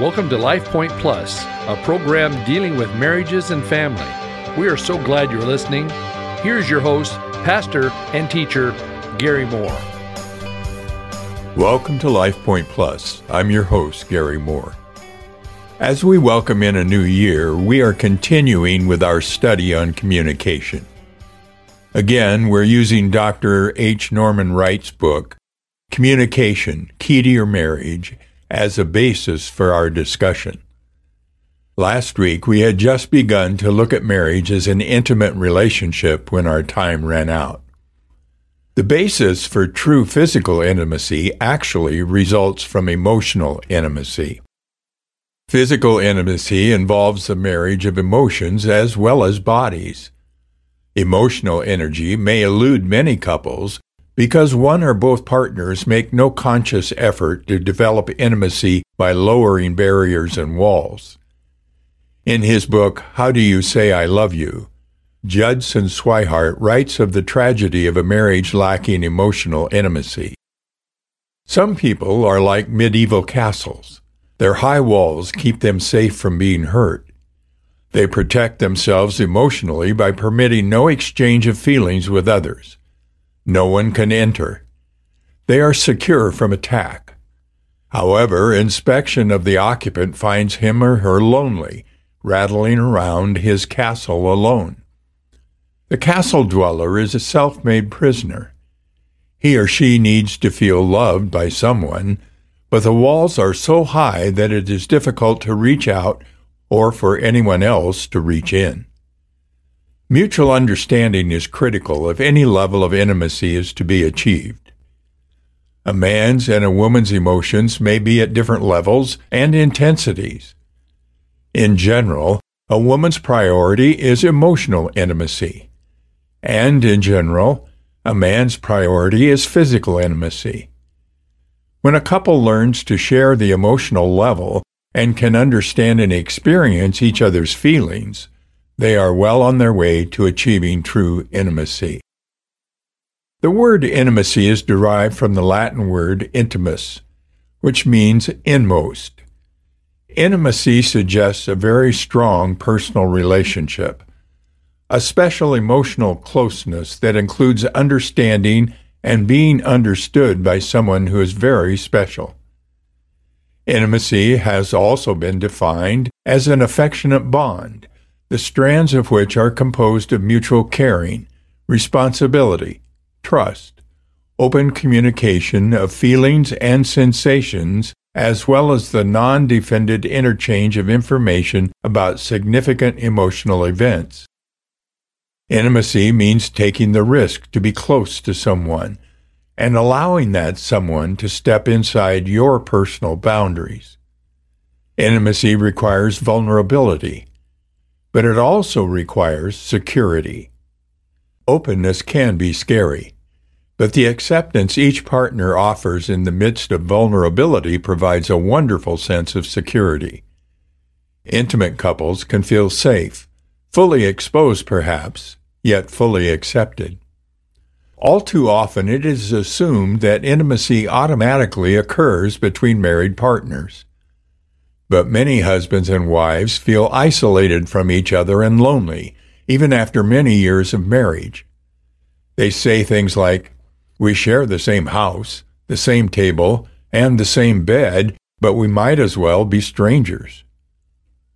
Welcome to Life Point Plus, a program dealing with marriages and family. We are so glad you're listening. Here's your host, pastor and teacher, Gary Moore. Welcome to Life Point Plus. I'm your host, Gary Moore. As we welcome in a new year, we are continuing with our study on communication. Again, we're using Dr. H. Norman Wright's book, Communication Key to Your Marriage, as a basis for our discussion. Last week, we had just begun to look at marriage as an intimate relationship when our time ran out. The basis for true physical intimacy actually results from emotional intimacy. Physical intimacy involves the marriage of emotions as well as bodies. Emotional energy may elude many couples because one or both partners make no conscious effort to develop intimacy by lowering barriers and walls. In his book, How Do You Say I Love You? Judson Swihart writes of the tragedy of a marriage lacking emotional intimacy. Some people are like medieval castles. Their high walls keep them safe from being hurt. They protect themselves emotionally by permitting no exchange of feelings with others. No one can enter. They are secure from attack. However, inspection of the occupant finds him or her lonely, rattling around his castle alone. The castle dweller is a self made prisoner. He or she needs to feel loved by someone, but the walls are so high that it is difficult to reach out or for anyone else to reach in. Mutual understanding is critical if any level of intimacy is to be achieved. A man's and a woman's emotions may be at different levels and intensities. In general, a woman's priority is emotional intimacy. And in general, a man's priority is physical intimacy. When a couple learns to share the emotional level and can understand and experience each other's feelings, they are well on their way to achieving true intimacy. The word intimacy is derived from the Latin word intimus, which means inmost. Intimacy suggests a very strong personal relationship, a special emotional closeness that includes understanding and being understood by someone who is very special. Intimacy has also been defined as an affectionate bond the strands of which are composed of mutual caring, responsibility, trust, open communication of feelings and sensations, as well as the non defended interchange of information about significant emotional events. Intimacy means taking the risk to be close to someone and allowing that someone to step inside your personal boundaries. Intimacy requires vulnerability but it also requires security. Openness can be scary, but the acceptance each partner offers in the midst of vulnerability provides a wonderful sense of security. Intimate couples can feel safe, fully exposed perhaps, yet fully accepted. All too often it is assumed that intimacy automatically occurs between married partners. But many husbands and wives feel isolated from each other and lonely, even after many years of marriage. They say things like, We share the same house, the same table, and the same bed, but we might as well be strangers.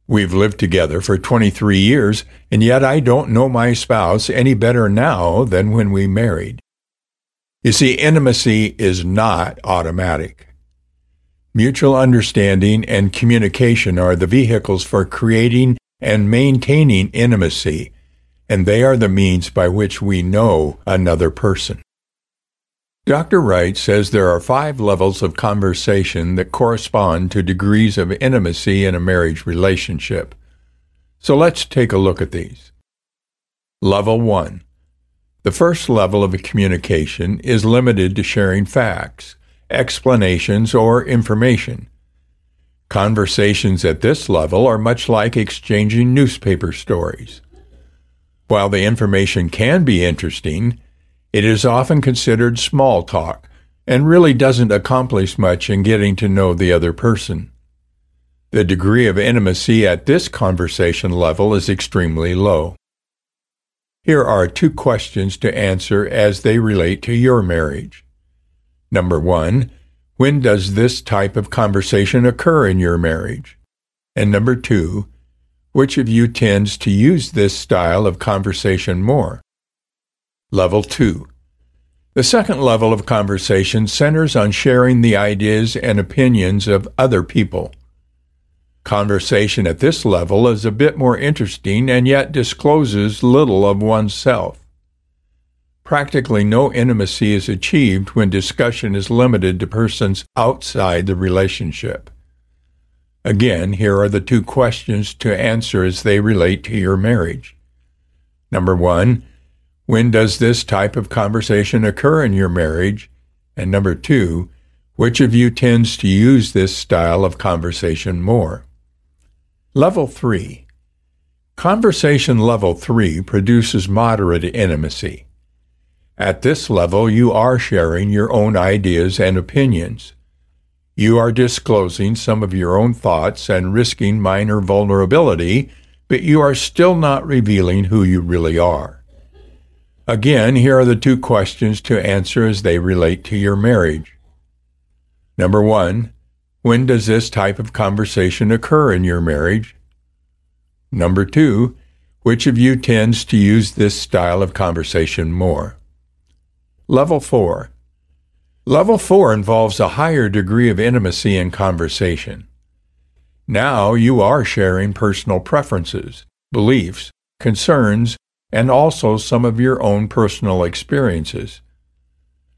We've lived together for 23 years, and yet I don't know my spouse any better now than when we married. You see, intimacy is not automatic. Mutual understanding and communication are the vehicles for creating and maintaining intimacy, and they are the means by which we know another person. Dr. Wright says there are five levels of conversation that correspond to degrees of intimacy in a marriage relationship. So let's take a look at these. Level 1. The first level of communication is limited to sharing facts explanations, or information. Conversations at this level are much like exchanging newspaper stories. While the information can be interesting, it is often considered small talk and really doesn't accomplish much in getting to know the other person. The degree of intimacy at this conversation level is extremely low. Here are two questions to answer as they relate to your marriage. Number one, when does this type of conversation occur in your marriage? And number two, which of you tends to use this style of conversation more? Level 2. The second level of conversation centers on sharing the ideas and opinions of other people. Conversation at this level is a bit more interesting and yet discloses little of oneself. Practically no intimacy is achieved when discussion is limited to persons outside the relationship. Again, here are the two questions to answer as they relate to your marriage. Number one, when does this type of conversation occur in your marriage? And number two, which of you tends to use this style of conversation more? Level 3. Conversation level 3 produces moderate intimacy. At this level, you are sharing your own ideas and opinions. You are disclosing some of your own thoughts and risking minor vulnerability, but you are still not revealing who you really are. Again, here are the two questions to answer as they relate to your marriage. Number one, when does this type of conversation occur in your marriage? Number two, which of you tends to use this style of conversation more? Level 4. Level 4 involves a higher degree of intimacy in conversation. Now you are sharing personal preferences, beliefs, concerns, and also some of your own personal experiences.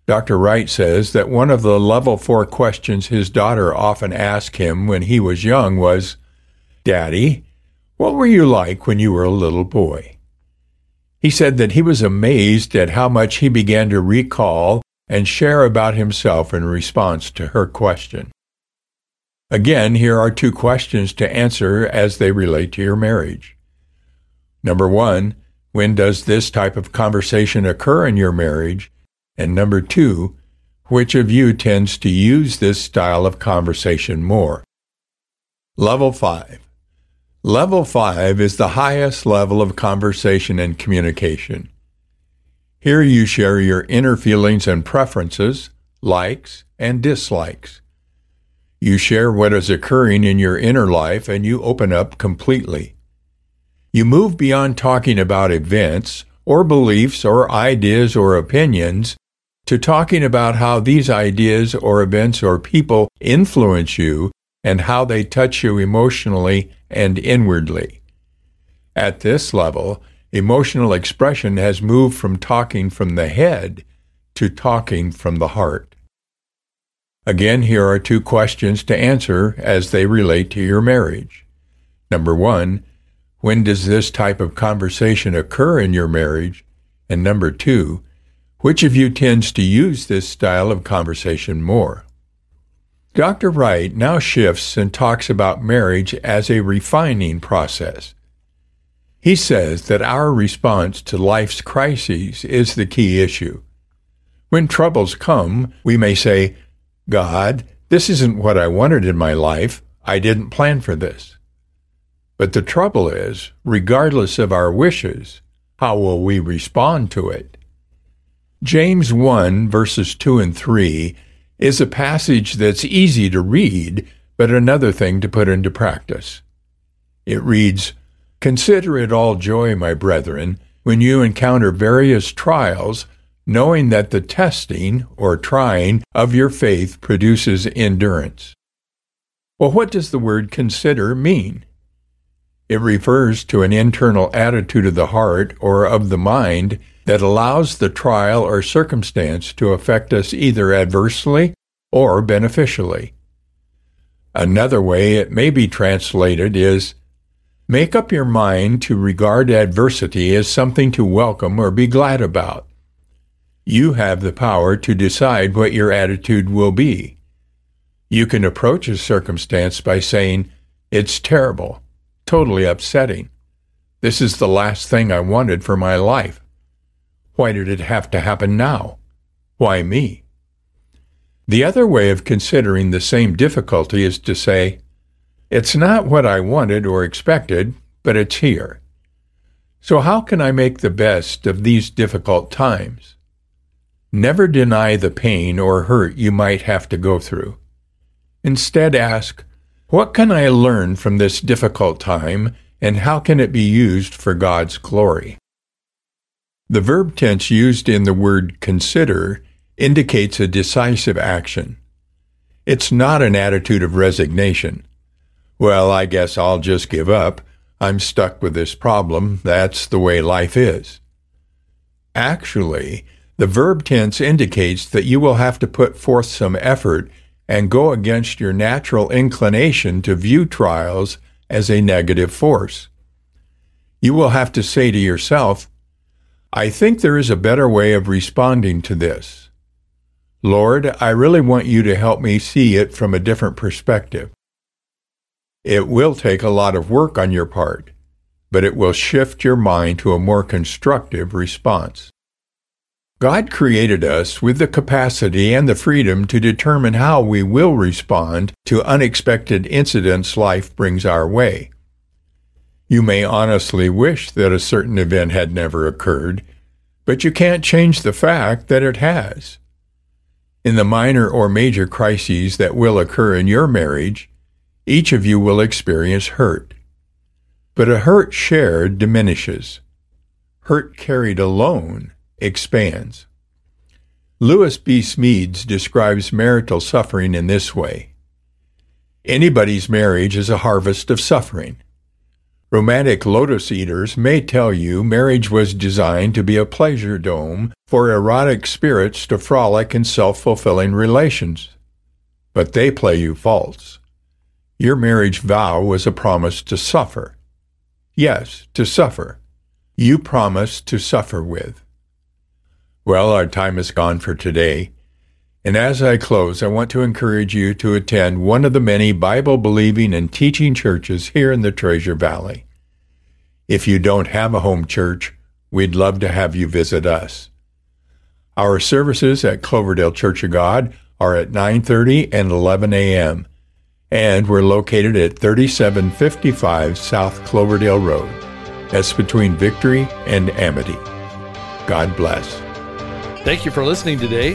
Dr. Wright says that one of the level four questions his daughter often asked him when he was young was, Daddy, what were you like when you were a little boy? He said that he was amazed at how much he began to recall and share about himself in response to her question. Again, here are two questions to answer as they relate to your marriage. Number one, when does this type of conversation occur in your marriage? And number two, which of you tends to use this style of conversation more? Level 5. Level 5 is the highest level of conversation and communication. Here you share your inner feelings and preferences, likes and dislikes. You share what is occurring in your inner life and you open up completely. You move beyond talking about events or beliefs or ideas or opinions to talking about how these ideas or events or people influence you and how they touch you emotionally and inwardly. At this level, emotional expression has moved from talking from the head to talking from the heart. Again, here are two questions to answer as they relate to your marriage. Number one, when does this type of conversation occur in your marriage? And number two, which of you tends to use this style of conversation more? Dr. Wright now shifts and talks about marriage as a refining process. He says that our response to life's crises is the key issue. When troubles come, we may say, God, this isn't what I wanted in my life. I didn't plan for this. But the trouble is, regardless of our wishes, how will we respond to it? James 1, verses 2 and 3, is a passage that's easy to read, but another thing to put into practice. It reads, Consider it all joy, my brethren, when you encounter various trials, knowing that the testing, or trying, of your faith produces endurance. Well, what does the word consider mean? It refers to an internal attitude of the heart or of the mind that allows the trial or circumstance to affect us either adversely or beneficially. Another way it may be translated is Make up your mind to regard adversity as something to welcome or be glad about. You have the power to decide what your attitude will be. You can approach a circumstance by saying, It's terrible, totally upsetting. This is the last thing I wanted for my life. Why did it have to happen now? Why me? The other way of considering the same difficulty is to say, It's not what I wanted or expected, but it's here. So, how can I make the best of these difficult times? Never deny the pain or hurt you might have to go through. Instead, ask, What can I learn from this difficult time, and how can it be used for God's glory? The verb tense used in the word consider indicates a decisive action. It's not an attitude of resignation. Well, I guess I'll just give up. I'm stuck with this problem. That's the way life is. Actually, the verb tense indicates that you will have to put forth some effort and go against your natural inclination to view trials as a negative force. You will have to say to yourself, I think there is a better way of responding to this. Lord, I really want you to help me see it from a different perspective. It will take a lot of work on your part, but it will shift your mind to a more constructive response. God created us with the capacity and the freedom to determine how we will respond to unexpected incidents life brings our way. You may honestly wish that a certain event had never occurred, but you can't change the fact that it has. In the minor or major crises that will occur in your marriage, each of you will experience hurt. But a hurt shared diminishes. Hurt carried alone expands. Lewis B. Smedes describes marital suffering in this way Anybody's marriage is a harvest of suffering. Romantic lotus eaters may tell you marriage was designed to be a pleasure dome for erotic spirits to frolic in self fulfilling relations. But they play you false. Your marriage vow was a promise to suffer. Yes, to suffer. You promised to suffer with. Well, our time is gone for today. And as I close, I want to encourage you to attend one of the many Bible believing and teaching churches here in the Treasure Valley. If you don't have a home church, we'd love to have you visit us. Our services at Cloverdale Church of God are at 9:30 and 11 a.m and we're located at 3755 South Cloverdale Road. That's between Victory and Amity. God bless. Thank you for listening today.